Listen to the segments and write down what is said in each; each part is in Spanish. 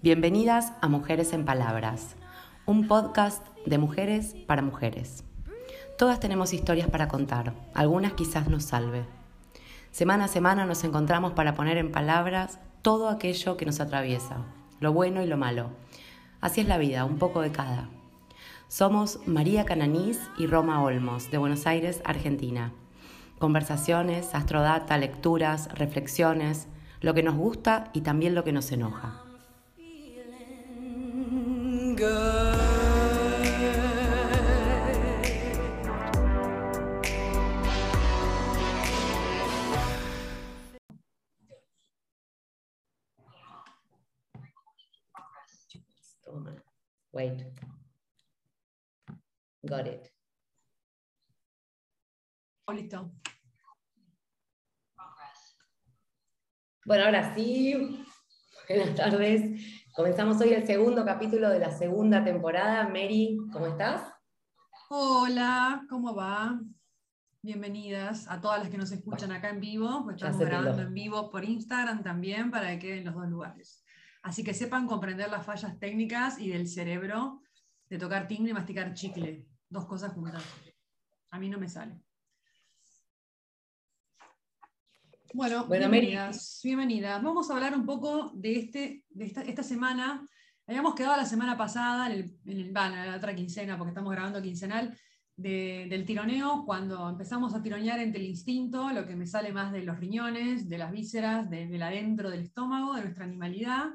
Bienvenidas a Mujeres en Palabras, un podcast de mujeres para mujeres. Todas tenemos historias para contar, algunas quizás nos salve. Semana a semana nos encontramos para poner en palabras todo aquello que nos atraviesa, lo bueno y lo malo. Así es la vida, un poco de cada. Somos María Cananís y Roma Olmos, de Buenos Aires, Argentina. Conversaciones, astrodata, lecturas, reflexiones, lo que nos gusta y también lo que nos enoja. Wait. Got it. Listo. Bueno, ahora sí. Buenas tardes. Comenzamos hoy el segundo capítulo de la segunda temporada. Mary, ¿cómo estás? Hola, ¿cómo va? Bienvenidas a todas las que nos escuchan acá en vivo. Pues estamos grabando en vivo por Instagram también para que queden los dos lugares. Así que sepan comprender las fallas técnicas y del cerebro de tocar timbre y masticar chicle. Dos cosas juntas. A mí no me sale. Bueno, bienvenidas, bienvenidas. Vamos a hablar un poco de, este, de esta, semana. Habíamos quedado la semana pasada, en, el, en, la otra quincena, porque estamos grabando quincenal, del tironeo, cuando empezamos a tironear entre el instinto, lo que me sale más de los riñones, de las vísceras, del adentro del estómago, de nuestra animalidad,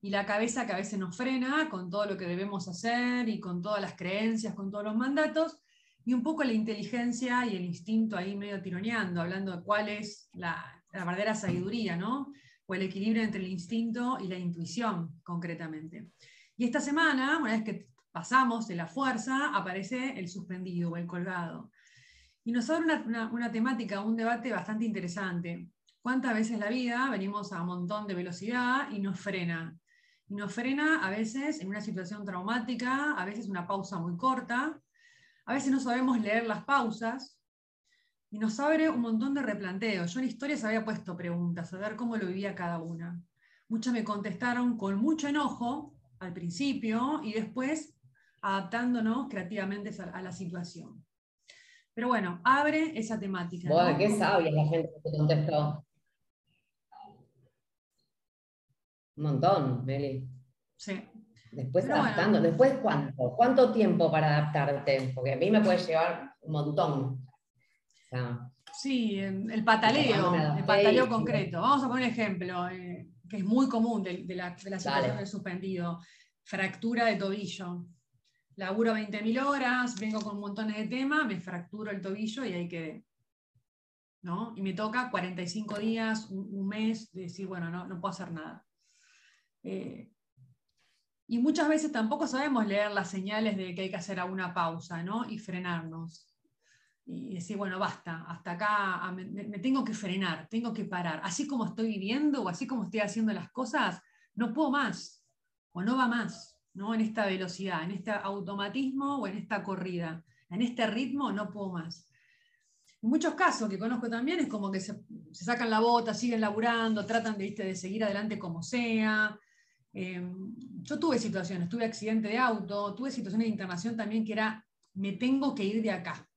y la cabeza que a veces nos frena con todo lo que debemos hacer y con todas las creencias, con todos los mandatos, y un poco la inteligencia y el instinto ahí medio tironeando, hablando de cuál es la, verdadera sabiduría, ¿no? O el equilibrio entre el instinto y la intuición, concretamente. Y esta semana, una vez que pasamos de la fuerza, aparece el suspendido o el colgado. Y nos abre una, una, una temática, un debate bastante interesante. ¿Cuántas veces la vida venimos a un montón de velocidad y nos frena? y nos frena a veces en una situación traumática, a veces una pausa muy corta, a veces no sabemos leer las pausas y nos abre un montón de replanteos. Yo en historias había puesto preguntas, a ver cómo lo vivía cada una. Muchas me contestaron con mucho enojo al principio y después adaptándonos creativamente a la situación. Pero bueno, abre esa temática. Bueno, qué sabia la gente que te contestó. Un montón, Meli. Sí. Después adaptando, ¿después cuánto? ¿Cuánto tiempo para adaptarte? Porque a mí me puede llevar un montón. Sí, el pataleo, el pataleo concreto. Vamos a poner un ejemplo, eh, que es muy común de, la, situación del suspendido. Fractura de tobillo. Laburo 20.000 horas, vengo con montones de temas, me fracturo el tobillo y ahí quedé. ¿no? Y me toca 45 días, un, mes, de decir, bueno, no, no puedo hacer nada. Eh, y muchas veces tampoco sabemos leer las señales de que hay que hacer alguna pausa ¿no? y frenarnos. Y decir, bueno, basta, hasta acá me, me, tengo que frenar, tengo que parar. Así como estoy viviendo o así como estoy haciendo las cosas, no puedo más o no va más ¿no? en esta velocidad, en este automatismo o en esta corrida. En este ritmo no puedo más. En muchos casos que conozco también es como que se, sacan la bota, siguen laburando, tratan de, de seguir adelante como sea, Em, yo tuve situaciones, tuve accidente de auto, tuve situaciones de internación también que era, me tengo que ir de acá.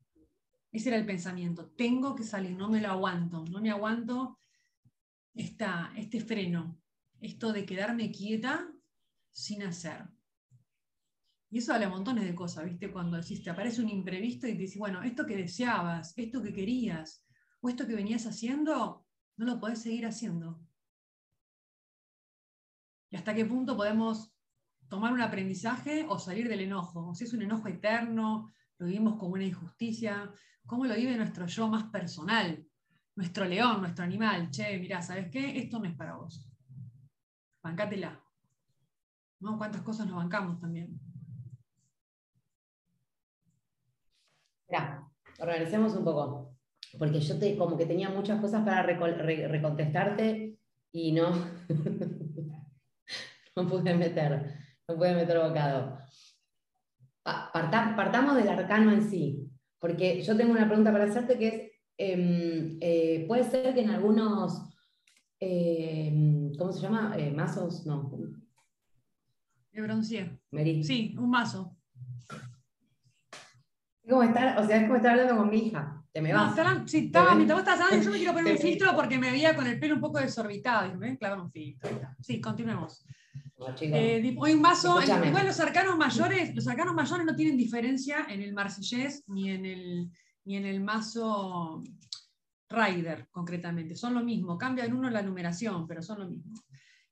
Ese era el pensamiento, tengo que salir, no me lo aguanto, no me aguanto esta, este freno, esto de quedarme quieta sin hacer. Y eso habla montones de cosas, ¿viste? Cuando decís, te aparece un imprevisto y te dices, bueno, esto que deseabas, esto que querías, o esto que venías haciendo, no lo podés seguir haciendo y hasta qué punto podemos tomar un aprendizaje o salir del enojo. O si es un enojo eterno, lo vivimos como una injusticia, cómo lo vive nuestro yo más personal, nuestro león, nuestro animal. Che, mirá, ¿sabes qué? Esto no es para vos. Bancátela. ¿No? ¿Cuántas cosas nos bancamos también? Mira, organicemos un poco, porque yo te, como que tenía muchas cosas para recontestarte y no, no pude meter, no pude meter bocado. Partamos del arcano en sí, porque yo tengo una pregunta para hacerte que es, em, eh, puede ser que en algunos, Eh, ¿Cómo se llama? Eh, ¿Mazos? No. De bronce. Sí, un mazo. como estar, o sea, es como estar hablando con mi hija. Te me vas. No, sí, estaba, mientras vos estabas hablando, yo me quiero poner un filtro porque me veía con el pelo un poco desorbitado. Y me un filtro. Sí, continuemos. Eh, hoy un mazo, igual los arcanos mayores, los arcanos mayores no tienen diferencia en el marsellés ni en el, ni en el mazo Rider, concretamente. Son lo mismo, cambia en uno la numeración, pero son lo mismo.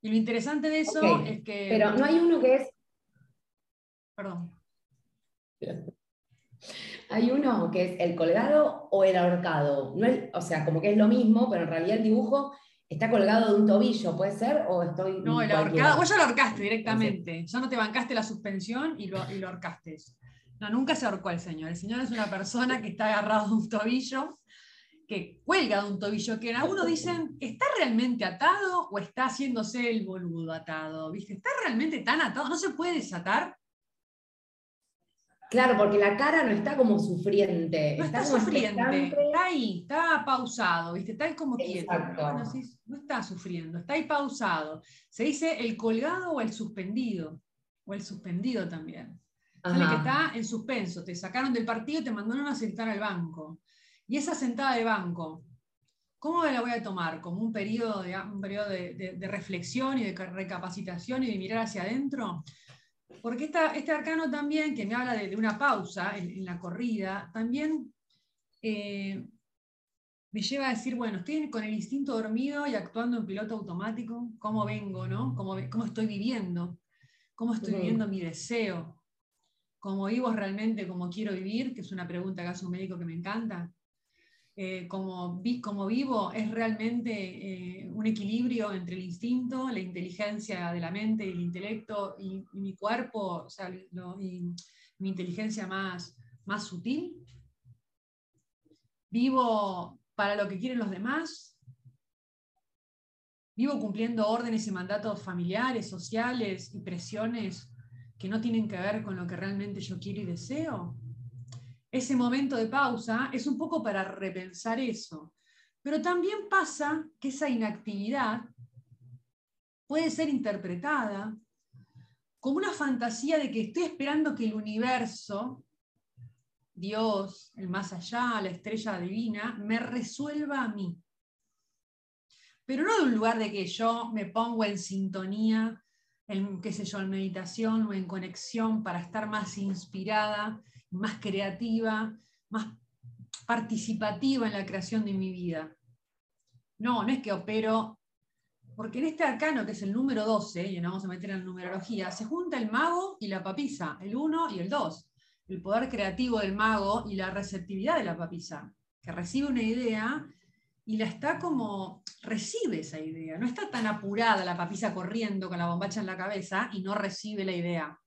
Y lo interesante de eso es que. Pero no hay uno que es. Perdón. Hay uno que es el colgado o el ahorcado. No o sea, como que es lo mismo, pero en realidad el dibujo está colgado de un tobillo, ¿puede ser? ¿O estoy.? No, el ahorcado. Vos ya lo ahorcaste directamente. Ya no te bancaste la suspensión y lo, y lo ahorcaste. No, nunca se ahorcó el señor. El señor es una persona que está agarrado de un tobillo que cuelga de un tobillo, que en algunos dicen, ¿está realmente atado o está haciéndose el boludo atado? ¿Viste? ¿Está realmente tan atado? ¿No se puede desatar? Claro, porque la cara no está como sufriente. No está, sufriente, está ahí, está pausado, ¿viste? Está ahí como quieto. no está sufriendo, está ahí pausado. Se dice el colgado o el suspendido, o el suspendido también. que está en suspenso, te sacaron del partido y te mandaron a sentar al banco. Y esa sentada de banco, ¿cómo la voy a tomar? ¿Como un periodo, de, un periodo de, reflexión y de recapacitación y de mirar hacia adentro? Porque este arcano también, que me habla de, una pausa en, la corrida, también eh, me lleva a decir, bueno, estoy con el instinto dormido y actuando en piloto automático, ¿cómo vengo, no? ¿Cómo, cómo estoy viviendo? ¿Cómo estoy viviendo mi deseo? ¿Cómo vivo realmente como quiero vivir? Que es una pregunta que hace un médico que me encanta. Eh, como, como, vivo es realmente eh, un equilibrio entre el instinto, la inteligencia de la mente el intelecto y, mi cuerpo, o sea, mi inteligencia más, más sutil. Vivo para lo que quieren los demás. Vivo cumpliendo órdenes y mandatos familiares, sociales y presiones que no tienen que ver con lo que realmente yo quiero y deseo ese momento de pausa es un poco para repensar eso. Pero también pasa que esa inactividad puede ser interpretada como una fantasía de que estoy esperando que el universo, Dios, el más allá, la estrella divina, me resuelva a mí. Pero no de un lugar de que yo me pongo en sintonía, en, qué sé yo, en meditación o en conexión para estar más inspirada más creativa, más participativa en la creación de mi vida. No, no es que opero, porque en este arcano, que es el número 12, y nos vamos a meter en numerología, se junta el mago y la papisa, el 1 y el 2, el poder creativo del mago y la receptividad de la papisa, que recibe una idea y la está como, recibe esa idea, no está tan apurada la papisa corriendo con la bombacha en la cabeza y no recibe la idea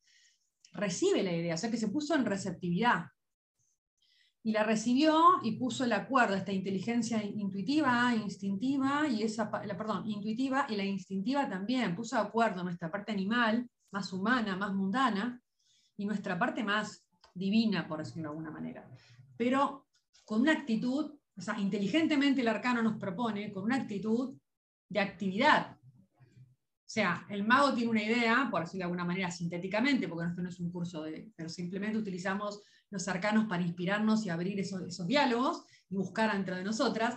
recibe la idea, o sea que se puso en receptividad. Y la recibió y puso el acuerdo, esta inteligencia intuitiva, instintiva, y esa, la, perdón, intuitiva y la instintiva también, puso de acuerdo nuestra parte animal, más humana, más mundana, y nuestra parte más divina, por decirlo de alguna manera. Pero con una actitud, o sea, inteligentemente el arcano nos propone, con una actitud de actividad, sea, el mago tiene una idea, por decirlo de alguna manera sintéticamente, porque esto no es un curso de, pero simplemente utilizamos los arcanos para inspirarnos y abrir esos, diálogos y buscar entre de nosotras.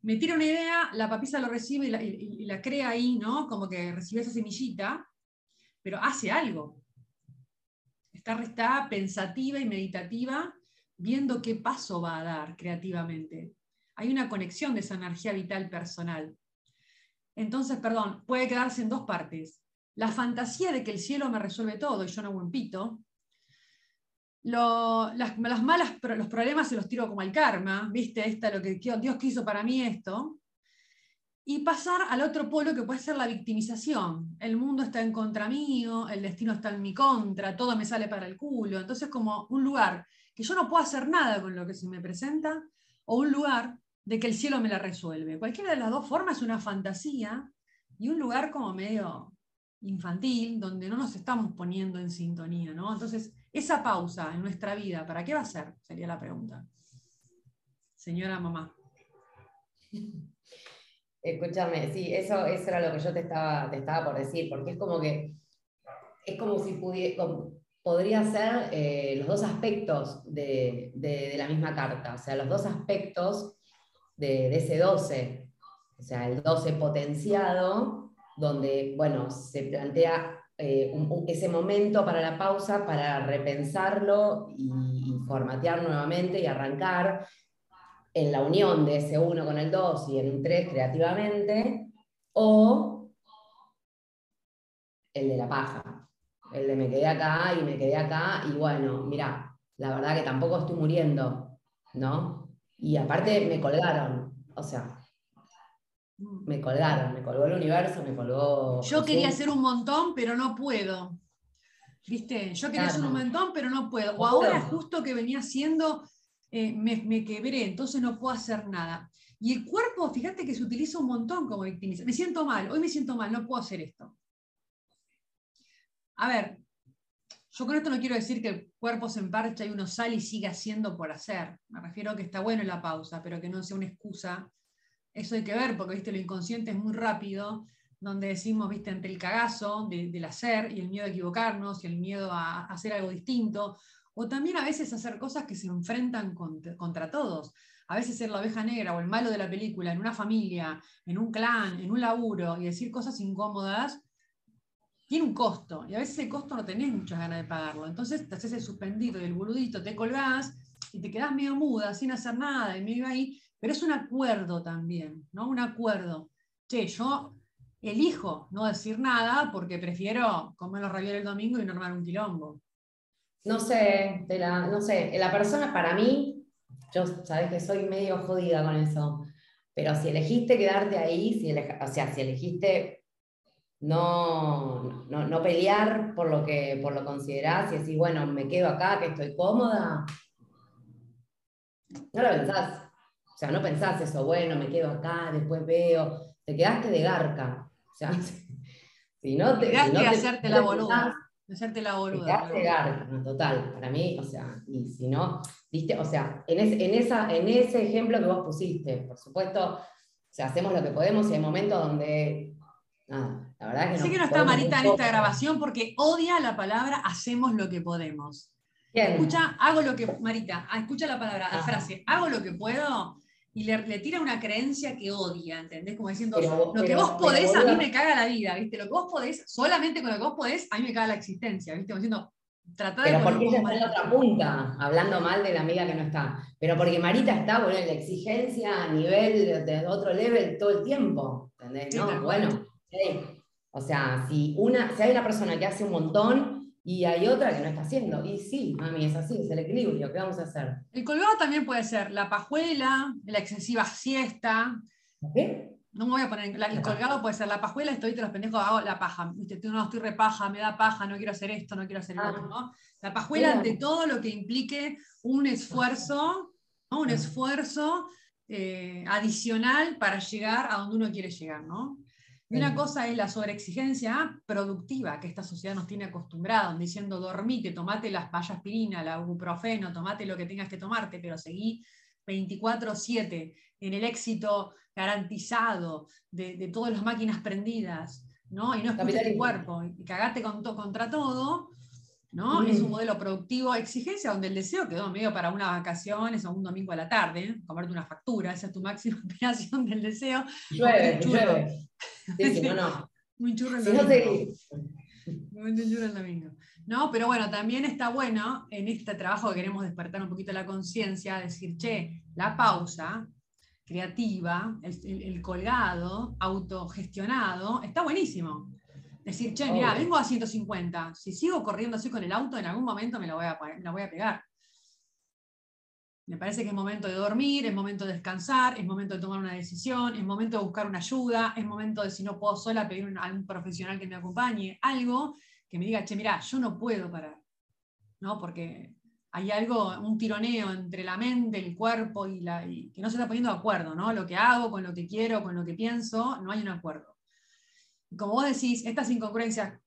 Me tira una idea, la papisa lo recibe y la, crea ahí, ¿no? Como que recibe esa semillita, pero hace algo. Está, está pensativa y meditativa, viendo qué paso va a dar creativamente. Hay una conexión de esa energía vital personal. Entonces, perdón, puede quedarse en dos partes. La fantasía de que el cielo me resuelve todo y yo no un pito. las, malas, los problemas se los tiro como al karma, ¿viste? Esta, lo que Dios quiso para mí esto. Y pasar al otro polo que puede ser la victimización. El mundo está en contra mío, el destino está en mi contra, todo me sale para el culo. Entonces, como un lugar que yo no puedo hacer nada con lo que se me presenta, o un lugar de que el cielo me la resuelve. Cualquiera de las dos formas es una fantasía y un lugar como medio infantil donde no nos estamos poniendo en sintonía, ¿no? Entonces, esa pausa en nuestra vida, ¿para qué va a ser? Sería la pregunta. Señora mamá. Escúchame, sí, eso, eso era lo que yo te estaba, te estaba por decir, porque es como que es como si pudiera, podría ser eh, los dos aspectos de, la misma carta, o sea, los dos aspectos de, ese 12, o sea, el 12 potenciado, donde, bueno, se plantea eh, ese momento para la pausa, para repensarlo y, formatear nuevamente y arrancar en la unión de ese 1 con el 2 y en un 3 creativamente, o el de la paja, el de me quedé acá y me quedé acá y bueno, mira, la verdad que tampoco estoy muriendo, ¿no? Y aparte me colgaron, o sea, me colgaron, me colgó el universo, me colgó... Yo quería hacer un montón, pero no puedo. ¿Viste? Yo quería hacer un montón, pero no puedo. O ahora justo que venía haciendo, eh, me, me, quebré, entonces no puedo hacer nada. Y el cuerpo, fíjate que se utiliza un montón como victimización. Me siento mal, hoy me siento mal, no puedo hacer esto. A ver, yo con esto no quiero decir que el cuerpo se emparcha y uno sale y sigue haciendo por hacer. Me refiero a que está bueno la pausa, pero que no sea una excusa. Eso hay que ver, porque ¿viste? lo inconsciente es muy rápido, donde decimos, viste, el cagazo del hacer y el miedo a equivocarnos y el miedo a, hacer algo distinto, o también a veces hacer cosas que se enfrentan contra, contra todos. A veces ser la oveja negra o el malo de la película en una familia, en un clan, en un laburo y decir cosas incómodas tiene un costo y a veces el costo no tenés muchas ganas de pagarlo. Entonces te haces el suspendido y el boludito, te colgás y te quedás medio muda, sin hacer nada y medio ahí, pero es un acuerdo también, ¿no? Un acuerdo. Che, yo elijo no decir nada porque prefiero comer los ravioles el domingo y no armar un quilombo. No sé, no sé, la persona para mí, yo sabes que soy medio jodida con eso, pero si elegiste quedarte ahí, si o sea, si elegiste no, no, pelear por lo que por lo considerás y decir, bueno, me quedo acá, que estoy cómoda. No lo pensás. O sea, no pensás eso, bueno, me quedo acá, después veo. Te quedaste de garca. O sea, si no te. Quedaste de hacerte la boluda. hacerte la boluda. Te quedaste de garca, total. Para mí, o sea, y si no, viste, o sea, en, en, esa, en ese ejemplo que vos pusiste, por supuesto, o sea, hacemos lo que podemos y hay momentos donde la verdad que no. Sé que no está Marita en esta grabación porque odia la palabra hacemos lo que podemos. Escucha, hago lo que. Marita, ah, escucha la palabra, la ah. frase, hago lo que puedo y le, tira una creencia que odia, ¿entendés? Como diciendo, lo que vos podés a mí me caga la vida, ¿viste? Lo que vos podés, solamente con lo que vos podés, a mí me caga la existencia, ¿viste? Como diciendo, tratar de. Pero porque ella está en la otra punta, hablando mal de la amiga que no está. Pero porque Marita está, bueno, en la exigencia a nivel de otro level todo el tiempo, ¿entendés? No, bueno. O sea, si, una, si hay una persona que hace un montón y hay otra que no está haciendo, y sí, mami, es así, es el equilibrio, ¿qué vamos a hacer? El colgado también puede ser la pajuela, la excesiva siesta. ¿Qué? No me voy a poner, el colgado puede ser la pajuela, estoy te los pendejos, hago la paja. ¿viste? No, estoy repaja, me da paja, no quiero hacer esto, no quiero hacer ah. ¿no? La pajuela ante todo lo que implique un esfuerzo, ¿no? un esfuerzo eh, adicional para llegar a donde uno quiere llegar, ¿no? Y una cosa es la sobreexigencia productiva que esta sociedad nos tiene acostumbrados, diciendo dormite, tomate las payaspirina, la ibuprofeno, tomate lo que tengas que tomarte, pero seguí 24-7 en el éxito garantizado de, todas las máquinas prendidas, ¿no? Y no escuches tu cuerpo, y cagate contra todo, ¿no? Es un modelo productivo exigencia donde el deseo quedó medio para unas vacaciones o un domingo a la tarde, ¿eh? comerte una factura, esa es tu máxima operación del deseo. Llueve, llueve. Sí, no, no. Un churro en domingo. Un churro en domingo. No, pero bueno, también está bueno en este trabajo que queremos despertar un poquito la conciencia, decir, che, la pausa creativa, el, colgado, autogestionado, está buenísimo. Decir, che, mira, vengo a 150, si sigo corriendo así con el auto, en algún momento me la voy a, me la voy a pegar. Me parece que es momento de dormir, es momento de descansar, es momento de tomar una decisión, es momento de buscar una ayuda, es momento de, si no puedo sola, pedir a un profesional que me acompañe, algo que me diga, che, mira, yo no puedo parar, ¿no? Porque hay algo, un tironeo entre la mente, el cuerpo y, la, y que no se está poniendo de acuerdo, ¿no? Lo que hago, con lo que quiero, con lo que pienso, no hay un acuerdo. Como vos decís, estas incongruencias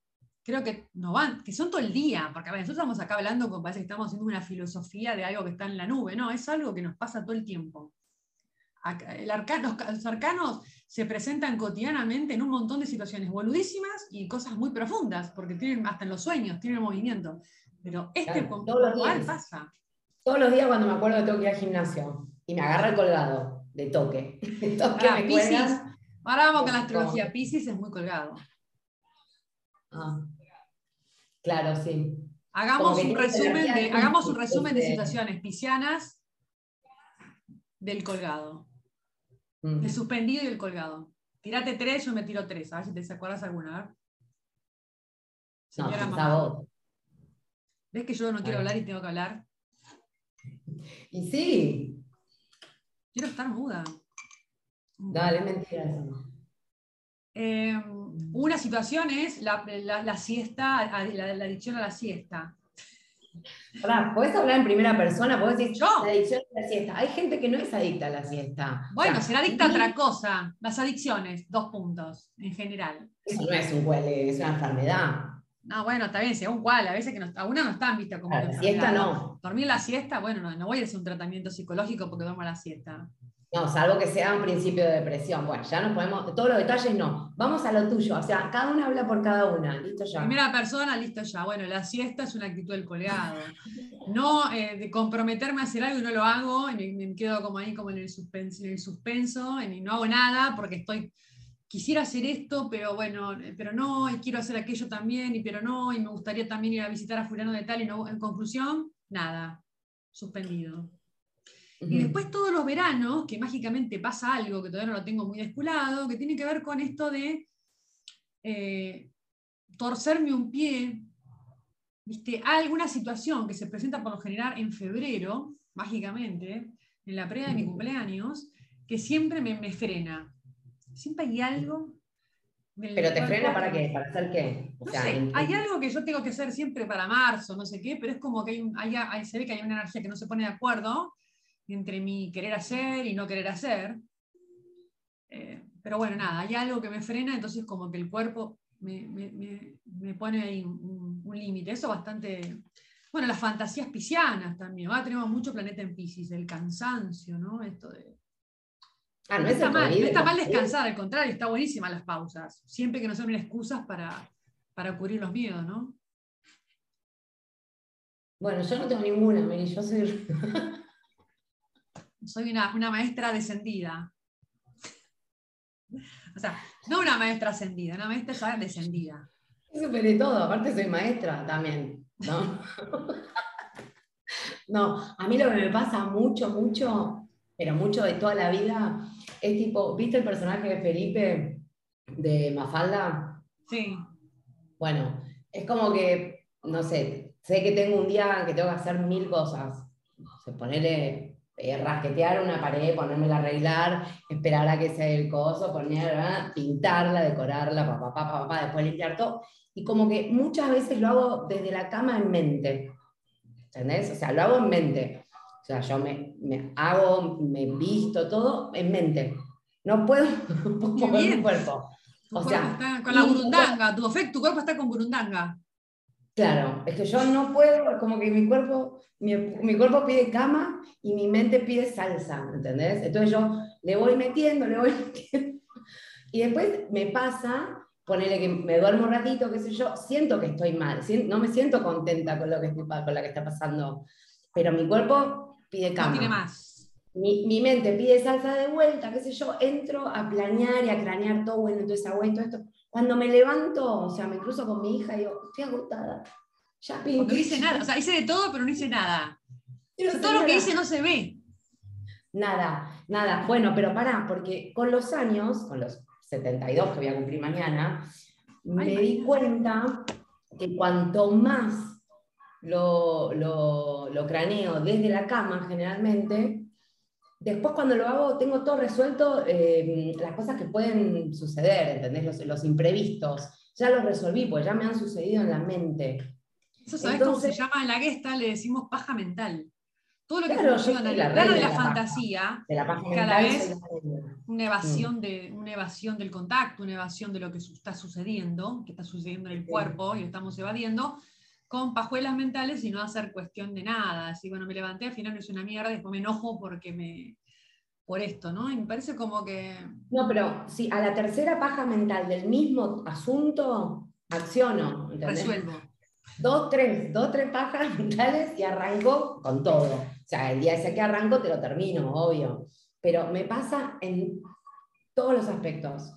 creo que no van, que son todo el día, porque a ver, nosotros estamos acá hablando como parece que estamos haciendo una filosofía de algo que está en la nube, no, es algo que nos pasa todo el tiempo. El los, arcanos se presentan cotidianamente en un montón de situaciones boludísimas y cosas muy profundas, porque tienen hasta en los sueños, tienen movimiento. Pero este claro, pasa. Todos los días cuando me acuerdo que tengo que ir al gimnasio y me agarra el colgado de toque. toque Ahora vamos con la astrología. Pisces es muy colgado. Ah. Claro, sí. Hagamos un resumen, de, hagamos un resumen de situaciones piscianas del colgado. Mm. El suspendido y el colgado. Tírate tres, yo me tiro tres. A ver si te acuerdas alguna. Señora no, ¿Ves que yo no quiero hablar y tengo que hablar? Y sí. Quiero estar muda. Dale, mentira eh, una situación es la, siesta, la, adicción a la siesta. ¿Puedes hablar en primera persona? ¿Puedes decir yo? La adicción a la siesta. Hay gente que no es adicta a la siesta. Bueno, será adicta a otra cosa. Las adicciones, dos puntos, en general. Eso no es un cuele, es una enfermedad. No, bueno, está bien, según cuál. A veces que no, algunas no están vistas como. la siesta no. Dormir la siesta, bueno, no, no voy a hacer un tratamiento psicológico porque duermo la siesta. No, salvo que sea un principio de depresión. Bueno, ya nos podemos, todos los detalles no. Vamos a lo tuyo, o sea, cada una habla por cada una, listo ya. Primera persona, listo ya. Bueno, la siesta es una actitud del coleado. No eh, de comprometerme a hacer algo y no lo hago, y me, quedo como ahí, como en el suspenso, en el suspenso, y no hago nada porque estoy, quisiera hacer esto, pero bueno, pero no, y quiero hacer aquello también, y pero no, y me gustaría también ir a visitar a fulano de tal, y no, en conclusión, nada, suspendido. Y después todos los veranos, que mágicamente pasa algo que todavía no lo tengo muy desculado, que tiene que ver con esto de eh, torcerme un pie, ¿viste? alguna situación que se presenta por lo general en febrero, mágicamente, en la previa de mi cumpleaños, que siempre me, frena. Siempre hay algo. ¿Pero te frena para qué? ¿Para hacer qué? hay algo que yo tengo que hacer siempre para marzo, no sé qué, pero es como que hay, se ve que hay una energía que no se pone de acuerdo entre mi querer hacer y no querer hacer. Eh, pero bueno, nada, hay algo que me frena, entonces como que el cuerpo me, pone ahí un, límite. Eso bastante... Bueno, las fantasías piscianas también. Ahora tenemos mucho planeta en Piscis, el cansancio, ¿no? Esto de... Ah, no, está mal, no está mal descansar, al contrario, está buenísima las pausas. Siempre que no sean excusas para, para cubrir los miedos, ¿no? Bueno, yo no tengo ninguna, yo soy... soy una, maestra descendida. O sea, no una maestra ascendida, una maestra ya descendida. Superé todo, aparte soy maestra también, ¿no? no, a mí lo que me pasa mucho, mucho, pero mucho de toda la vida, es tipo, ¿viste el personaje de Felipe de Mafalda? Sí. Bueno, es como que, no sé, sé que tengo un día que tengo que hacer mil cosas. Se ponerle eh, rasquetear una pared, ponérmela a arreglar, esperar a que sea el coso, poner, pintarla, decorarla, papá, papá, papá, después limpiar todo. Y como que muchas veces lo hago desde la cama en mente. ¿Entendés? O sea, lo hago en mente. O sea, yo me, me hago, me visto todo en mente. No puedo mover mi cuerpo. O sea, con la burundanga, tu, tu cuerpo está con burundanga. Claro, es que yo no puedo, como que mi cuerpo, mi, cuerpo pide cama y mi mente pide salsa, ¿entendés? Entonces yo le voy metiendo, le voy metiendo. Y después me pasa, ponerle que me duermo un ratito, qué sé yo, siento que estoy mal, no me siento contenta con lo que, con lo que está pasando, pero mi cuerpo pide cama. No tiene más. Mi, mi, mente pide salsa de vuelta, qué sé yo, entro a planear y a cranear todo, bueno, entonces hago esto, esto. Cuando me levanto, o sea, me cruzo con mi hija y digo, estoy agotada. Ya pinté. No hice nada, o sea, hice de todo, pero no hice nada. todo lo que hice no se ve. Nada, nada. Bueno, pero pará, porque con los años, con los 72 que voy a cumplir mañana, me di cuenta que cuanto más lo, lo, lo, craneo desde la cama generalmente, Después cuando lo hago tengo todo resuelto, eh, las cosas que pueden suceder, ¿entendés? Los, imprevistos. Ya los resolví, pues ya me han sucedido en la mente. Eso sabes cómo se llama en la gesta, le decimos paja mental. Todo lo que funciona en el plano de la, fantasía, de la que a la vez una evasión, de, una evasión del contacto, una evasión de lo que está sucediendo, que está sucediendo en el cuerpo y lo estamos evadiendo, con pajuelas mentales y no hacer cuestión de nada. Así, bueno, me levanté, al final no es una mierda, después me enojo porque me, por esto, ¿no? Y me parece como que... No, pero si a la tercera paja mental del mismo asunto, acciono. Resuelvo. Dos, tres, dos, tres pajas mentales y arranco con todo. O sea, el día ese que arranco te lo termino, obvio. Pero me pasa en todos los aspectos.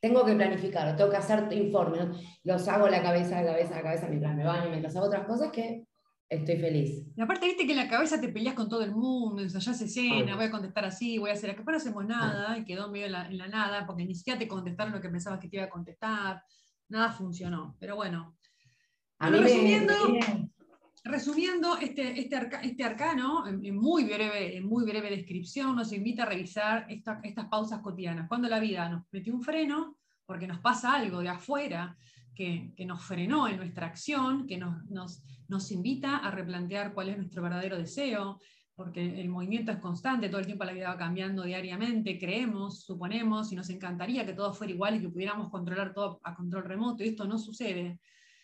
Tengo que planificar, tengo que hacer informes, los hago a la cabeza, a la cabeza, a la cabeza mientras me baño, mientras hago otras cosas que estoy feliz. Y aparte, viste que en la cabeza te peleas con todo el mundo, ensayás escena, voy a contestar así, voy a hacer acá, no hacemos nada, y quedó medio en la, en la, nada, porque ni siquiera te contestaron lo que pensabas que te iba a contestar, nada funcionó. Pero bueno. resumiendo, resumiendo, este, este, este arcano, en, muy breve, en muy breve descripción, nos invita a revisar estas pausas cotidianas. Cuando la vida nos metió un freno, porque nos pasa algo de afuera, que, nos frenó en nuestra acción, que nos, nos, invita a replantear cuál es nuestro verdadero deseo, porque el movimiento es constante, todo el tiempo la vida va cambiando diariamente, creemos, suponemos, y nos encantaría que todo fuera igual y que pudiéramos controlar todo a control remoto, y esto no sucede.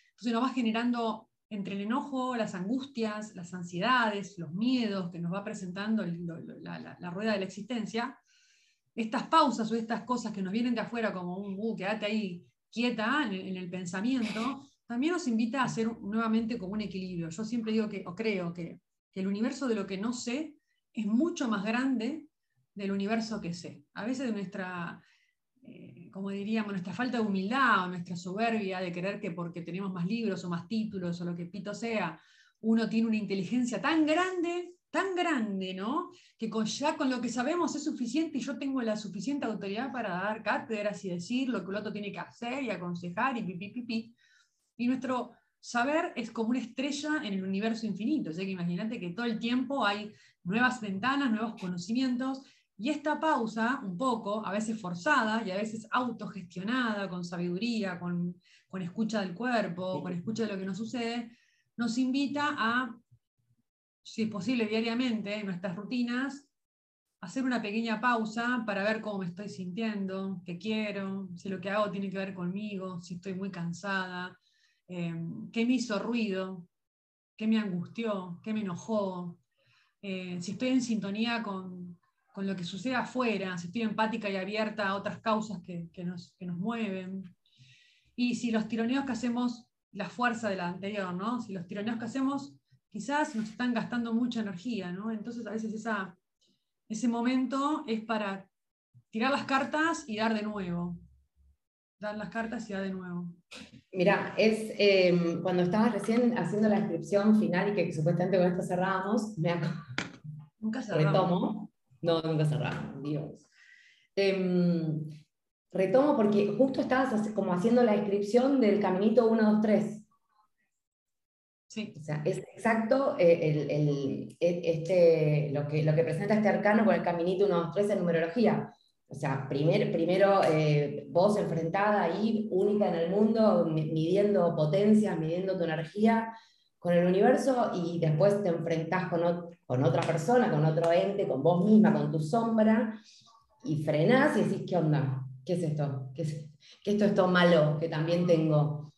Entonces nos va generando entre el enojo, las angustias, las ansiedades, los miedos que nos va presentando la, rueda de la existencia, estas pausas o estas cosas que nos vienen de afuera como un, uh, quédate ahí quieta en el, pensamiento, también nos invita a hacer nuevamente como un equilibrio. Yo siempre digo que, o creo que, el universo de lo que no sé es mucho más grande del universo que sé. A veces nuestra, eh, como diríamos, nuestra falta de humildad o nuestra soberbia de creer que porque tenemos más libros o más títulos o lo que pito sea, uno tiene una inteligencia tan grande tan grande, ¿no? Que con, ya con lo que sabemos es suficiente y yo tengo la suficiente autoridad para dar cátedras y decir lo que el otro tiene que hacer y aconsejar y pipi, pipi. Y nuestro saber es como una estrella en el universo infinito. O sea que imagínate que todo el tiempo hay nuevas ventanas, nuevos conocimientos. Y esta pausa, un poco, a veces forzada y a veces autogestionada, con sabiduría, con, con escucha del cuerpo, con escucha de lo que nos sucede, nos invita a si es posible diariamente, en nuestras rutinas, hacer una pequeña pausa para ver cómo me estoy sintiendo, qué quiero, si lo que hago tiene que ver conmigo, si estoy muy cansada, em, qué me hizo ruido, qué me angustió, qué me enojó, eh, si estoy en sintonía con, lo que sucede afuera, si estoy empática y abierta a otras causas que, nos, que nos mueven. Y si los tironeos que hacemos, la fuerza de la anterior, ¿no? Si los tironeos que hacemos quizás nos están gastando mucha energía, ¿no? Entonces a veces esa, ese momento es para tirar las cartas y dar de nuevo. Dar las cartas y dar de nuevo. Mira, es em, cuando estabas recién haciendo la descripción final y que supuestamente con esto cerrábamos, me Nunca cerramos. Retomo. No, nunca cerramos, Dios. Em, retomo porque justo estabas como haciendo la descripción del caminito 1, 2, 3. O sea, es exacto eh, el, e, este, lo, que, lo que presenta este arcano con el caminito 1, 2, 3 en numerología. O sea, primer, primero eh, vos enfrentada ahí, única en el mundo, midiendo potencias, midiendo tu energía con el universo y después te enfrentás con, con otra persona, con otro ente, con vos misma, con tu sombra y frenás y decís, ¿qué onda? ¿Qué es esto? ¿Qué, es, ¿Qué esto es todo malo que también tengo?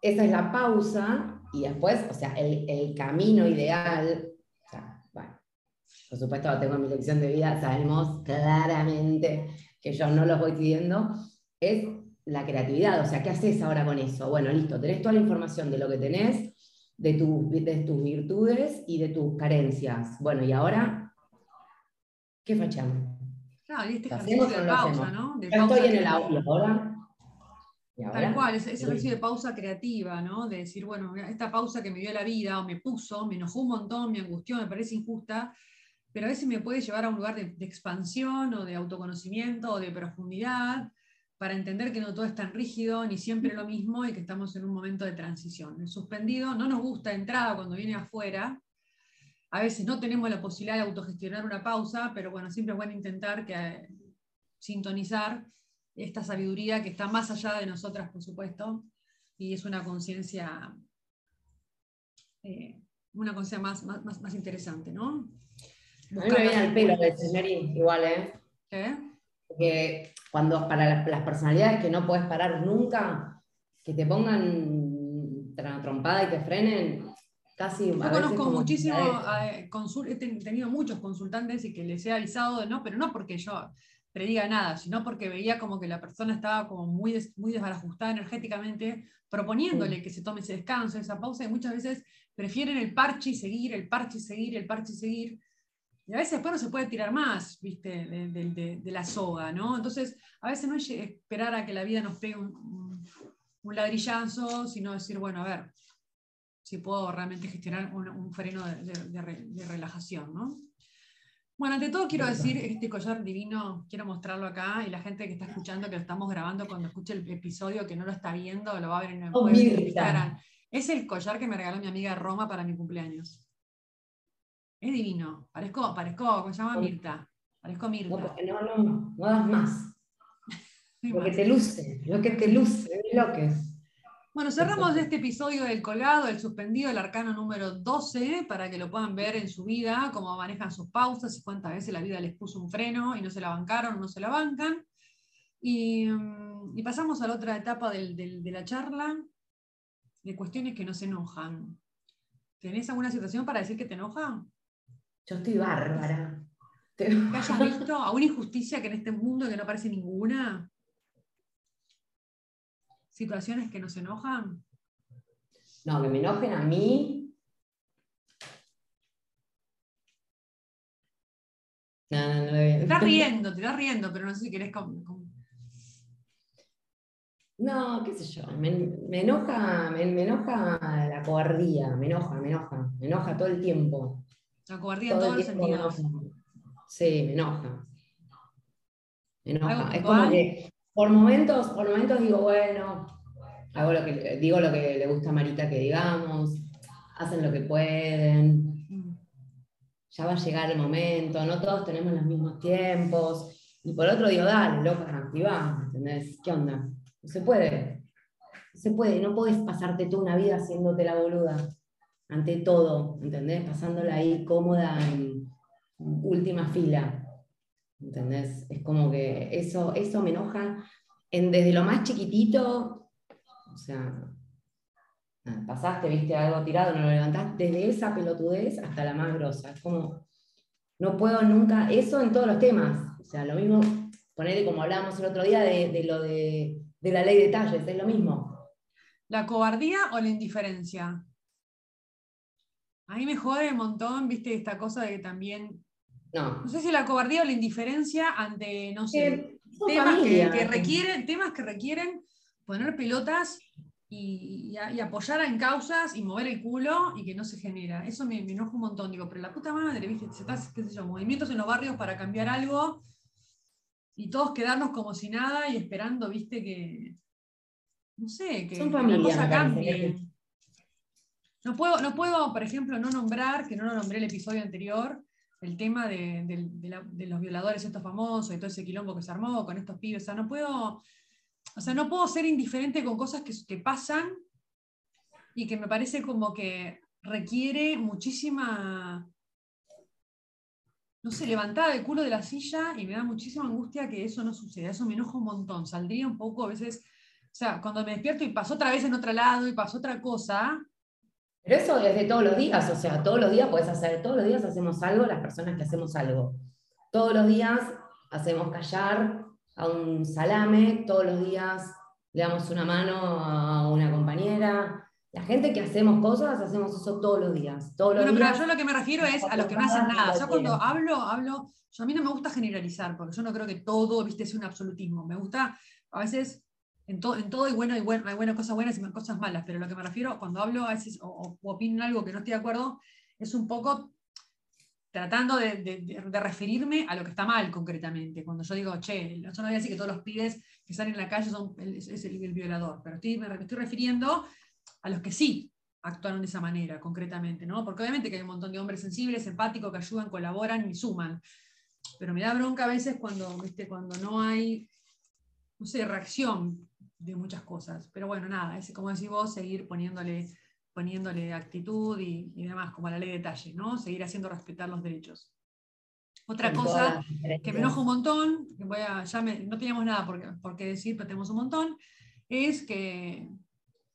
Esa es la pausa y después, o sea, el, el camino ideal, o sea, por supuesto tengo en mi lección de vida, sabemos claramente que yo no los voy pidiendo, es la creatividad, o sea, ¿qué haces ahora con eso? Bueno, listo, tenés toda la información de lo que tenés, de, tu, de tus virtudes y de tus carencias. Bueno, y ahora, ¿qué fachamos? Claro, y este ejercicio de pausa, ¿no? De estoy en el aula, ahora Tal cual, ese, ejercicio de pausa creativa, ¿no? De decir, bueno, esta pausa que me dio la vida o me puso, me enojó un montón, me angustió, me parece injusta, pero a veces me puede llevar a un lugar de, expansión o de autoconocimiento o de profundidad para entender que no todo es tan rígido ni siempre lo mismo y que estamos en un momento de transición. El suspendido no nos gusta entrada cuando viene afuera. A veces no tenemos la posibilidad de autogestionar una pausa, pero bueno, siempre es bueno intentar que, sintonizar esta sabiduría que está más allá de nosotras, por supuesto, y es una conciencia eh, una conciencia más, más, más, interesante, ¿no? a mí me viene pelo de igual, ¿eh? ¿Qué? Porque cuando para las, personalidades que no puedes parar nunca, que te pongan trompada y te frenen, casi... Yo conozco muchísimo, eh, he tenido muchos consultantes y que les he avisado, no, pero no porque yo prediga nada, sino porque veía como que la persona estaba como muy, muy desbarajustada energéticamente, proponiéndole que se tome ese descanso, esa pausa, y muchas veces prefieren el parche y seguir, el parche y seguir, el parche y seguir. Y a veces después no se puede tirar más, viste, de, la soga, ¿no? Entonces, a veces no es esperar a que la vida nos pegue un, ladrillazo, sino decir, bueno, a ver, si puedo realmente gestionar un, freno de, relajación, ¿no? Bueno, ante todo quiero decir, este collar divino, quiero mostrarlo acá y la gente que está escuchando, que lo estamos grabando, cuando escuche el episodio, que no lo está viendo, lo va a ver en el oh, Instagram. Es el collar que me regaló mi amiga Roma para mi cumpleaños. Es divino. Parezco, parezco, ¿cómo se llama? Mirta. Parezco Mirta. No, porque no, no, no das más. lo que te luce, lo que te luce, lo que es. Bueno, cerramos este episodio del colgado, el suspendido, el arcano número 12, para que lo puedan ver en su vida, cómo manejan sus pausas y cuántas veces la vida les puso un freno y no se la bancaron o no se la bancan. Y, mm, pasamos a la otra etapa de la charla, de cuestiones que nos enojan. ¿Tenés alguna situación para decir que te enoja? Yo estoy bárbara. ¿Que hayas visto alguna injusticia que en este mundo que no parece ninguna? situaciones que nos enojan? No, que me enojen a mí. No, no, no, te estás riendo, te estás riendo, pero no sé si querés. No, qué sé yo, me, enoja, me, enoja la cobardía, me enoja, me enoja, me enoja todo el tiempo. La cobardía en todos los sentidos. Sí, me enoja. Me enoja. Es como que por momentos, por momentos digo, bueno, hago lo que, digo lo que le gusta a Marita que digamos, hacen lo que pueden, ya va a llegar el momento, no todos tenemos los mismos tiempos. Y por otro digo, dale, loca, activa, ¿entendés? ¿Qué onda? No se puede. No se puede, no puedes pasarte toda una vida haciéndote la boluda ante todo, ¿entendés? Pasándola ahí cómoda en última fila. ¿Entendés? Es como que eso, eso me enoja en, desde lo más chiquitito, o sea, pasaste, viste algo tirado, no lo levantaste, desde esa pelotudez hasta la más grosa. Es como, no puedo nunca, eso en todos los temas. O sea, lo mismo, ponerle como hablábamos el otro día de, lo de, de la ley de talles, es lo mismo. ¿La cobardía o la indiferencia? A mí me jode un montón, viste, esta cosa de que también no. sé si la cobardía o la indiferencia ante, no sé, temas, que, requieren, temas que requieren poner pelotas y, apoyar en causas y mover el culo y que no se genera. Eso me, enoja un montón. Digo, pero la puta madre, ¿viste? Se está, qué sé yo, movimientos en los barrios para cambiar algo y todos quedarnos como si nada y esperando, ¿viste? Que, no sé, que, la cosa cambie. No puedo, no puedo, por ejemplo, no nombrar, que no lo nombré el episodio anterior, el tema de, los violadores estos famosos y todo ese quilombo que se armó con estos pibes. O sea, no puedo, o sea, no puedo ser indiferente con cosas que, que pasan y que me parece como que requiere muchísima, no sé, levantada del culo de la silla y me da muchísima angustia que eso no suceda. Eso me enoja un montón. Saldría un poco a veces, o sea, cuando me despierto y paso otra vez en otro lado y pasó otra cosa, pero eso es de todos los días, o sea, todos los días puedes hacer, todos los días hacemos algo las personas que hacemos algo. Todos los días hacemos callar a un salame, todos los días le damos una mano a una compañera. La gente que hacemos cosas, hacemos eso todos los días. Todos los pero yo lo que me refiero es a los que no hacen nada. Yo cuando hablo, hablo, yo a mí no me gusta generalizar, porque yo no creo que todo, viste, sea un absolutismo. Me gusta a veces en, todo hay, buenas cosas buenas y cosas malas, pero lo que me refiero cuando hablo a veces o, opino algo que no estoy de acuerdo, es un poco tratando de, referirme a lo que está mal concretamente. Cuando yo digo, che, yo no voy a decir que todos los pibes que salen en la calle son, es, el, violador, pero estoy, me estoy refiriendo a los que sí actuaron de esa manera, concretamente, ¿no? Porque obviamente que hay un montón de hombres sensibles, empáticos, que ayudan, colaboran y suman. Pero me da bronca a veces cuando, ¿viste? cuando no hay, no sé, reacción de muchas cosas. Pero bueno, nada, es como decís vos, seguir poniéndole, poniéndole actitud y, demás, como la ley de detalle, ¿no? Seguir haciendo respetar los derechos. Otra cosa que me enoja un montón, que voy a, ya no teníamos nada por, por, qué decir, pero tenemos un montón, es que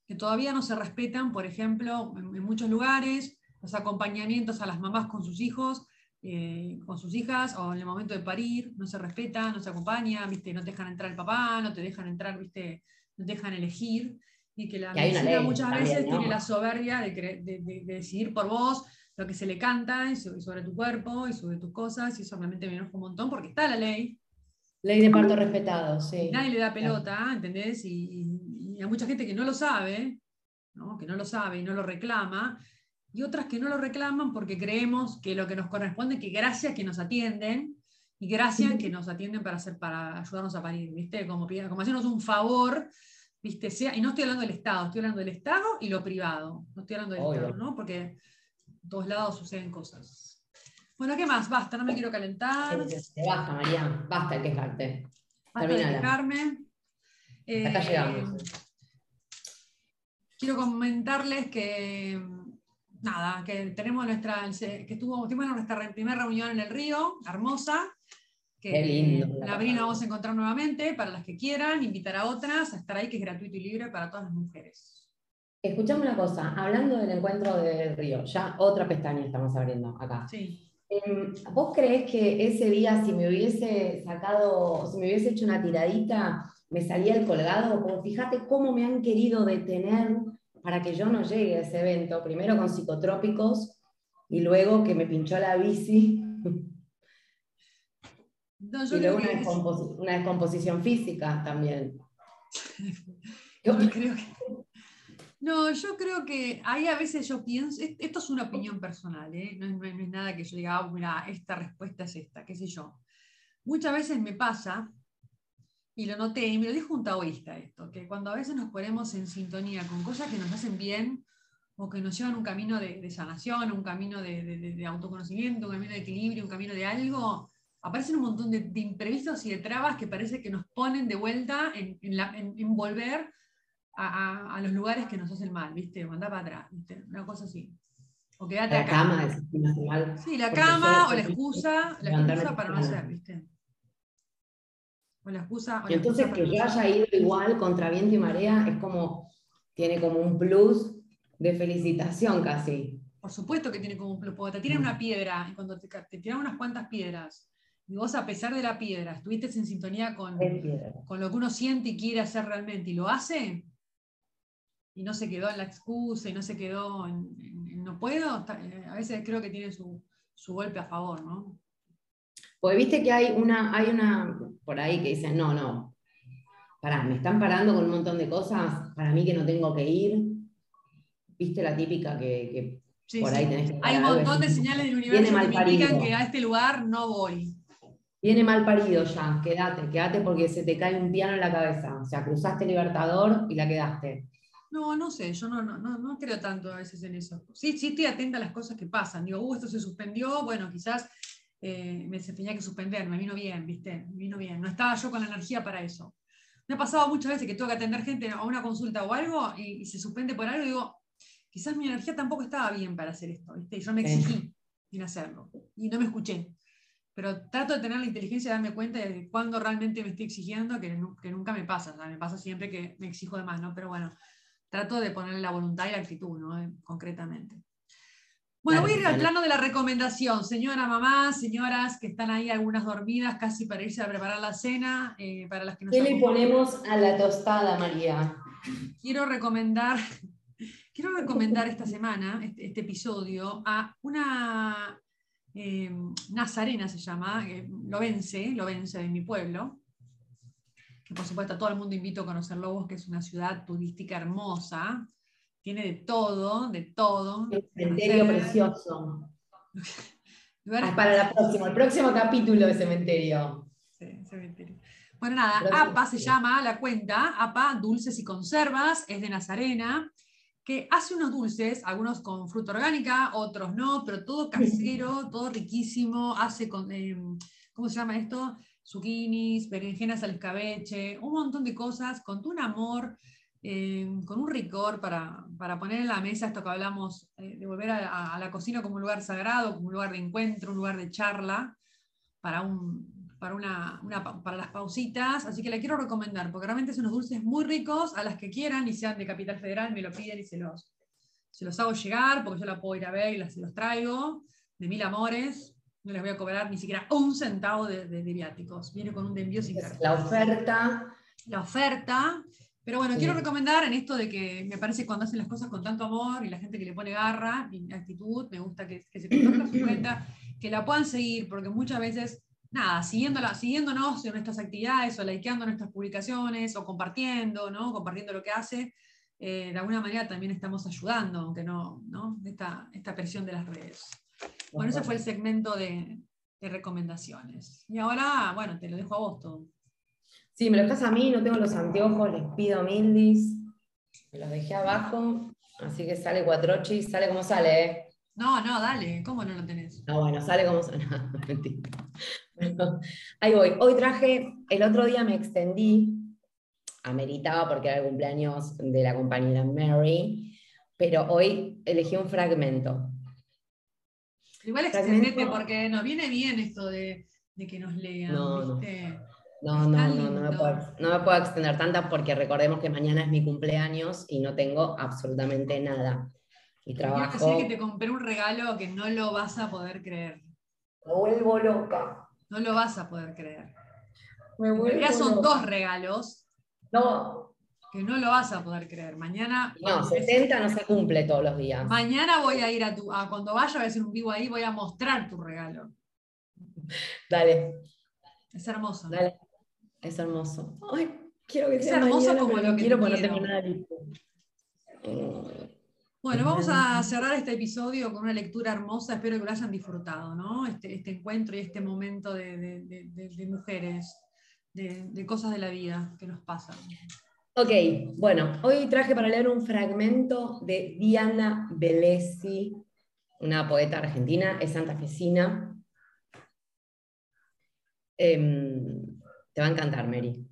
que todavía no se respetan, por ejemplo, en, muchos lugares, los acompañamientos a las mamás con sus hijos, eh, con sus hijas, o en el momento de parir, no se respeta, no se acompaña, ¿viste? no te dejan entrar el papá, no te dejan entrar, ¿viste? no te dejan elegir, y que la medicina muchas veces tiene la soberbia de, decidir por vos lo que se le canta y sobre, tu cuerpo y sobre tus cosas, y eso realmente me enoja un montón porque está la ley. Ley de parto respetado, sí. Nadie le da pelota, ¿entendés? y, y hay mucha gente que no lo sabe, que no lo sabe y no lo reclama, y otras que no lo reclaman porque creemos que lo que nos corresponde, que gracias que nos atienden, y gracias que nos atienden para, hacer, para ayudarnos a parir, ¿viste? Como, como hacernos un favor, ¿viste? Sea, y no estoy hablando del Estado, estoy hablando del Estado y lo privado, no estoy hablando del Estado, ¿no? Porque en todos lados suceden cosas. Bueno, ¿qué más? Basta, no me quiero calentar. Basta, María, basta de quejarte. Basta de quejarme. Acá llegamos. Eh, quiero comentarles que nada, que tenemos nuestra, que estuvo, tuvimos nuestra primera reunión en el río, hermosa, que en abril vamos a encontrar nuevamente, para las que quieran, invitar a otras a estar ahí, que es gratuito y libre para todas las mujeres. Escuchame una cosa, hablando del encuentro del río, ya otra pestaña estamos abriendo acá. Sí. Em, ¿Vos crees que ese día, si me hubiese sacado, si me hubiese hecho una tiradita, me salía el colgado, como fíjate cómo me han querido detener para que yo no llegue a ese evento, primero con psicotrópicos y luego que me pinchó la bici. y luego una, descomposición física también. yo creo que... No, yo creo que ahí a veces yo pienso, esto es una opinión personal, ¿eh? no, es nada que yo diga, ah, mira, esta respuesta es esta, qué sé yo. Muchas veces me pasa y lo noté, y me lo dijo un taoísta esto, que cuando a veces nos ponemos en sintonía con cosas que nos hacen bien o que nos llevan un camino de, sanación, un camino de, autoconocimiento, un camino de equilibrio, un camino de algo, aparecen un montón de, imprevistos y de trabas que parece que nos ponen de vuelta en, en, volver a, los lugares que nos hacen mal, ¿viste? Mandar para atrás, ¿viste? Una cosa así. O quedate la cama, Sí, la cama o la excusa, la excusa para no hacer, ¿viste? O la excusa. y entonces que yo haya ido igual contra viento y marea es como, tiene como un plus de felicitación casi. Por supuesto que tiene como un plus, porque te tiran una piedra, y cuando te, te tiran unas cuantas piedras, y vos a pesar de la piedra, estuviste en sintonía con, con lo que uno siente y quiere hacer realmente, y lo hace, y no se quedó en la excusa, y no se quedó en, no puedo, eh, a veces creo que tiene su, su golpe a favor, ¿no? Porque viste que hay una, hay una por ahí que dicen, no, no, pará, me están parando con un montón de cosas, para mí que no tengo que ir. Viste la típica que, por ahí tenés que Hay un montón de señales del universo que me indican que a este lugar no voy. Viene mal parido ya, quédate, quédate porque se te cae un piano en la cabeza. O sea, cruzaste Libertador y la quedaste. No, no sé, yo no, no, no, creo tanto a veces en eso. Sí, sí estoy atenta a las cosas que pasan. Digo, uh, esto se suspendió, bueno, quizás eh, me tenía que suspender, me vino bien, ¿viste? Me vino bien. No estaba yo con la energía para eso. Me ha pasado muchas veces que tengo que atender gente a una consulta o algo y, se suspende por algo y digo, quizás mi energía tampoco estaba bien para hacer esto, ¿viste? Y yo me exigí sin hacerlo y no me escuché. Pero trato de tener la inteligencia de darme cuenta de cuándo realmente me estoy exigiendo, que, que nunca me pasa. me pasa siempre que me exijo de más, ¿no? Pero bueno, trato de ponerle la voluntad y la actitud, ¿no? Eh, concretamente. Bueno, voy a ir al plano de la recomendación. Señora mamá, señoras que están ahí algunas dormidas casi para irse a preparar la cena, eh, para las que ¿Qué le ponemos a la tostada, María? Quiero recomendar, quiero recomendar esta semana, este, este episodio, a una eh, nazarena se llama, lo vence, lo vence de mi pueblo, que por supuesto a todo el mundo invito a conocer Lobos, que es una ciudad turística hermosa, tiene de todo, de todo. Cementerio precioso. para la próxima, el próximo capítulo de cementerio. Sí, cementerio. Bueno, nada, APA se llama la cuenta, APA Dulces y Conservas, es de Nazarena, que hace unos dulces, algunos con fruta orgánica, otros no, pero todo casero, todo riquísimo, hace con, em, ¿cómo se llama esto? Zucchinis, berenjenas al escabeche, un montón de cosas, con un amor, Em, con un ricor para, poner en la mesa esto que hablamos, eh, de volver a, la cocina como un lugar sagrado, como un lugar de encuentro, un lugar de charla, para un, para, una, para las pausitas, así que la quiero recomendar, porque realmente son unos dulces muy ricos, a las que quieran y sean de Capital Federal, me lo piden y se los, se los hago llegar, porque yo la puedo ir a ver y se los traigo, de mil amores, no les voy a cobrar ni siquiera un centavo de, viáticos, viene con un envío sin cargo. La oferta. La oferta, pero bueno, quiero recomendar en esto de que me parece que cuando hacen las cosas con tanto amor y la gente que le pone garra y actitud, me gusta que, se comparta su cuenta, que la puedan seguir, porque muchas veces, nada, siguiéndola, siguiéndonos en nuestras actividades o likeando nuestras publicaciones o compartiendo, ¿no? Compartiendo lo que hace, eh, de alguna manera también estamos ayudando, aunque no, ¿no? Esta, esta presión de las redes. Bueno, ese fue el segmento de, de recomendaciones. Y ahora, bueno, te lo dejo a vos todo. Sí, me lo dejas a mí, no tengo los anteojos, les pido mildis. Me los dejé abajo, así que sale cuatrochi, sale como sale, ¿eh? No, no, dale, ¿cómo no lo tenés? No, bueno, sale como sale. ahí voy. Hoy traje, el otro día me extendí, ameritaba porque era el cumpleaños de la compañera Mary, pero hoy elegí un fragmento. Igual extendete porque nos viene bien esto de, que nos lean, ¿viste? No, no, no, no me, puedo, no me puedo extender tanta porque recordemos que mañana es mi cumpleaños y no tengo absolutamente nada. Y trabajo. Quiero decir que te compré un regalo que no lo vas a poder creer. Me vuelvo loca. No lo vas a poder creer. Me vuelvo son dos regalos. No. Que no lo vas a poder creer. Mañana. No, 60 no se cumple todos los días. Mañana voy a ir a tu. cuando vaya a hacer un vivo ahí, voy a mostrar tu regalo. Dale. Es hermoso. Dale. Es hermoso. Ay, quiero que es hermoso como lo que quiero, nada Bueno, vamos a cerrar este episodio con una lectura hermosa. Espero que lo hayan disfrutado, ¿no? Este, este encuentro y este momento de, mujeres, de, cosas de la vida que nos pasan. Ok, bueno, hoy traje para leer un fragmento de Diana Bellesi, una poeta argentina, es santafesina. Eh, te va a encantar, Mary.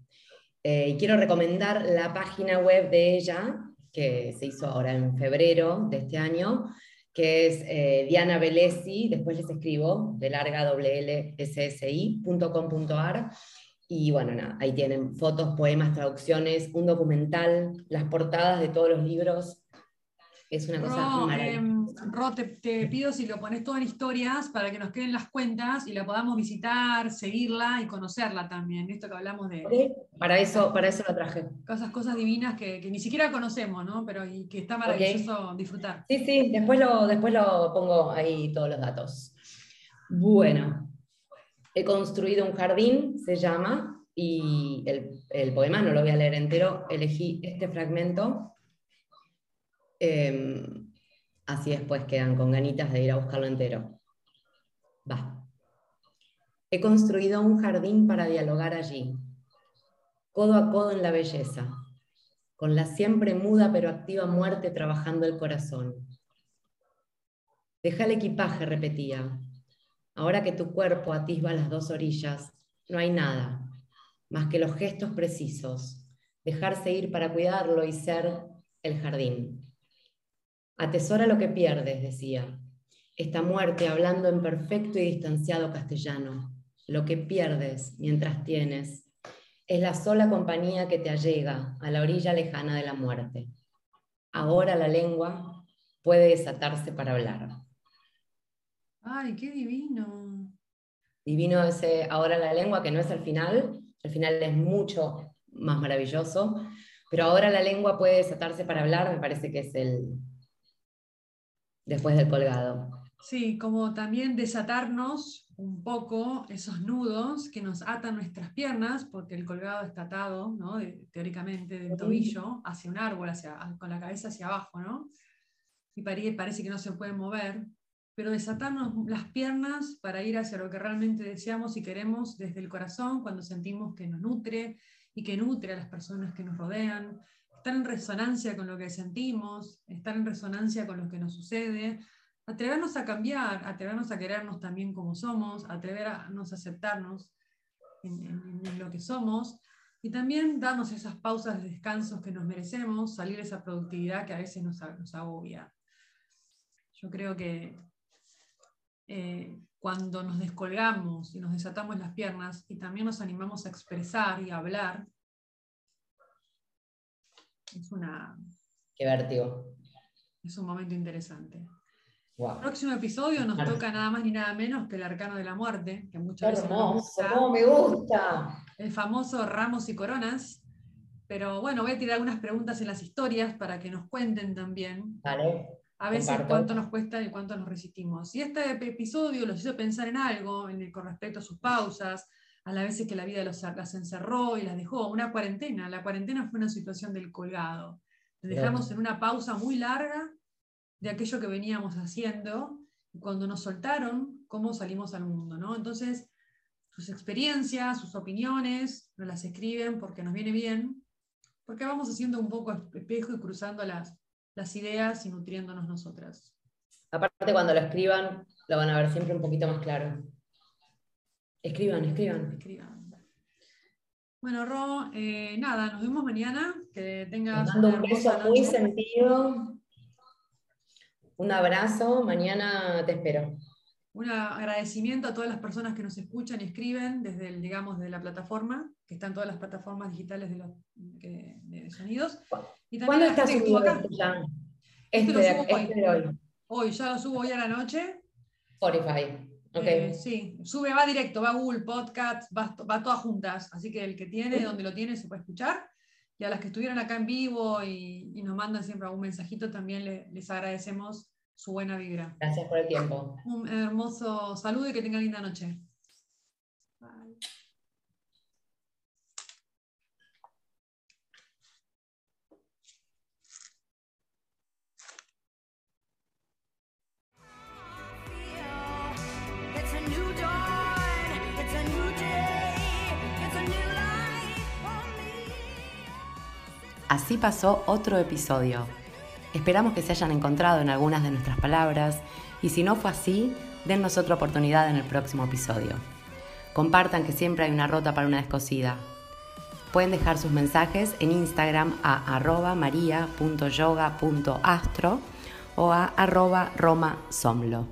Eh, y quiero recomendar la página web de ella, que se hizo ahora en febrero de este año, que es eh, Diana Belesi, después les escribo, de larga wlssi.com.ar. Y bueno, nada, ahí tienen fotos, poemas, traducciones, un documental, las portadas de todos los libros. Es una cosa maravillosa. Ro, te, pido si lo pones todo en historias para que nos queden las cuentas y la podamos visitar, seguirla y conocerla también. Esto que hablamos de. Para eso, para eso lo traje. Cosas, cosas divinas que, ni siquiera conocemos, ¿no? Pero y que está maravilloso disfrutar. Sí, sí, después lo, después lo pongo ahí todos los datos. Bueno, he construido un jardín, se llama, y el, poema no lo voy a leer entero, elegí este fragmento. Em, Así después quedan con ganitas de ir a buscarlo entero. Va. He construido un jardín para dialogar allí, codo a codo en la belleza, con la siempre muda pero activa muerte trabajando el corazón. Deja el equipaje, repetía. Ahora que tu cuerpo atisba las dos orillas, no hay nada, más que los gestos precisos, dejarse ir para cuidarlo y ser el jardín. Atesora lo que pierdes, decía. Esta muerte hablando en perfecto y distanciado castellano. Lo que pierdes mientras tienes es la sola compañía que te allega a la orilla lejana de la muerte. Ahora la lengua puede desatarse para hablar. Ay, qué divino. Divino ese ahora la lengua, que no es el final, el final es mucho más maravilloso, pero ahora la lengua puede desatarse para hablar, me parece que es el, después del colgado. Sí, como también desatarnos un poco esos nudos que nos atan nuestras piernas, porque el colgado está atado, ¿no? teóricamente, del tobillo hacia un árbol, hacia, con la cabeza hacia abajo, ¿no? y parece que no se puede mover, pero desatarnos las piernas para ir hacia lo que realmente deseamos y queremos desde el corazón, cuando sentimos que nos nutre y que nutre a las personas que nos rodean, estar en resonancia con lo que sentimos, estar en resonancia con lo que nos sucede, atrevernos a cambiar, atrevernos a querernos también como somos, atrevernos a aceptarnos en, lo que somos y también darnos esas pausas de descansos que nos merecemos, salir de esa productividad que a veces nos, nos agobia. Yo creo que eh, cuando nos descolgamos y nos desatamos las piernas y también nos animamos a expresar y a hablar, es una... Qué vértigo. Es un momento interesante. El próximo episodio nos toca nada más ni nada menos que el arcano de la muerte, que muchas veces gusta. me gusta! El famoso ramos y coronas. Pero bueno, voy a tirar algunas preguntas en las historias para que nos cuenten también. Vale. A veces cuánto nos cuesta y cuánto nos resistimos. Y este episodio los hizo pensar en algo con respecto a sus pausas, a las veces que la vida los, las encerró y las dejó. Una cuarentena. La cuarentena fue una situación del colgado. Nos dejamos en una pausa muy larga de aquello que veníamos haciendo, y cuando nos soltaron, cómo salimos al mundo, ¿no? Entonces, sus experiencias, sus opiniones, nos las escriben porque nos viene bien, porque vamos haciendo un poco espejo y cruzando las, las ideas y nutriéndonos nosotras. Aparte, cuando lo escriban, lo van a ver siempre un poquito más claro. Escriban, escriban. Escriban. Bueno, Ro, eh, nada, nos vemos mañana. Que tengas un beso muy sentido un abrazo, mañana te espero. Un agradecimiento a todas las personas que nos escuchan y escriben desde, el, digamos, de la plataforma, que están todas las plataformas digitales de, los, de, sonidos. Y ¿Cuándo estás subiendo acá? Este, este, este hoy. hoy. ya lo subo hoy a la noche. Spotify. Eh, sí, sube, va directo, va a Google Podcast, va, va todas juntas. Así que el que tiene, donde lo tiene, se puede escuchar. Y a las que estuvieron acá en vivo y, nos mandan siempre algún mensajito, también les agradecemos su buena vibra. Gracias por el tiempo. Un hermoso saludo y que tengan linda noche. Así pasó otro episodio. Esperamos que se hayan encontrado en algunas de nuestras palabras y si no fue así, dennos otra oportunidad en el próximo episodio. Compartan que siempre hay una rota para una descosida. Pueden dejar sus mensajes en Instagram a arroba maria.yoga.astro o a arroba romasomlo.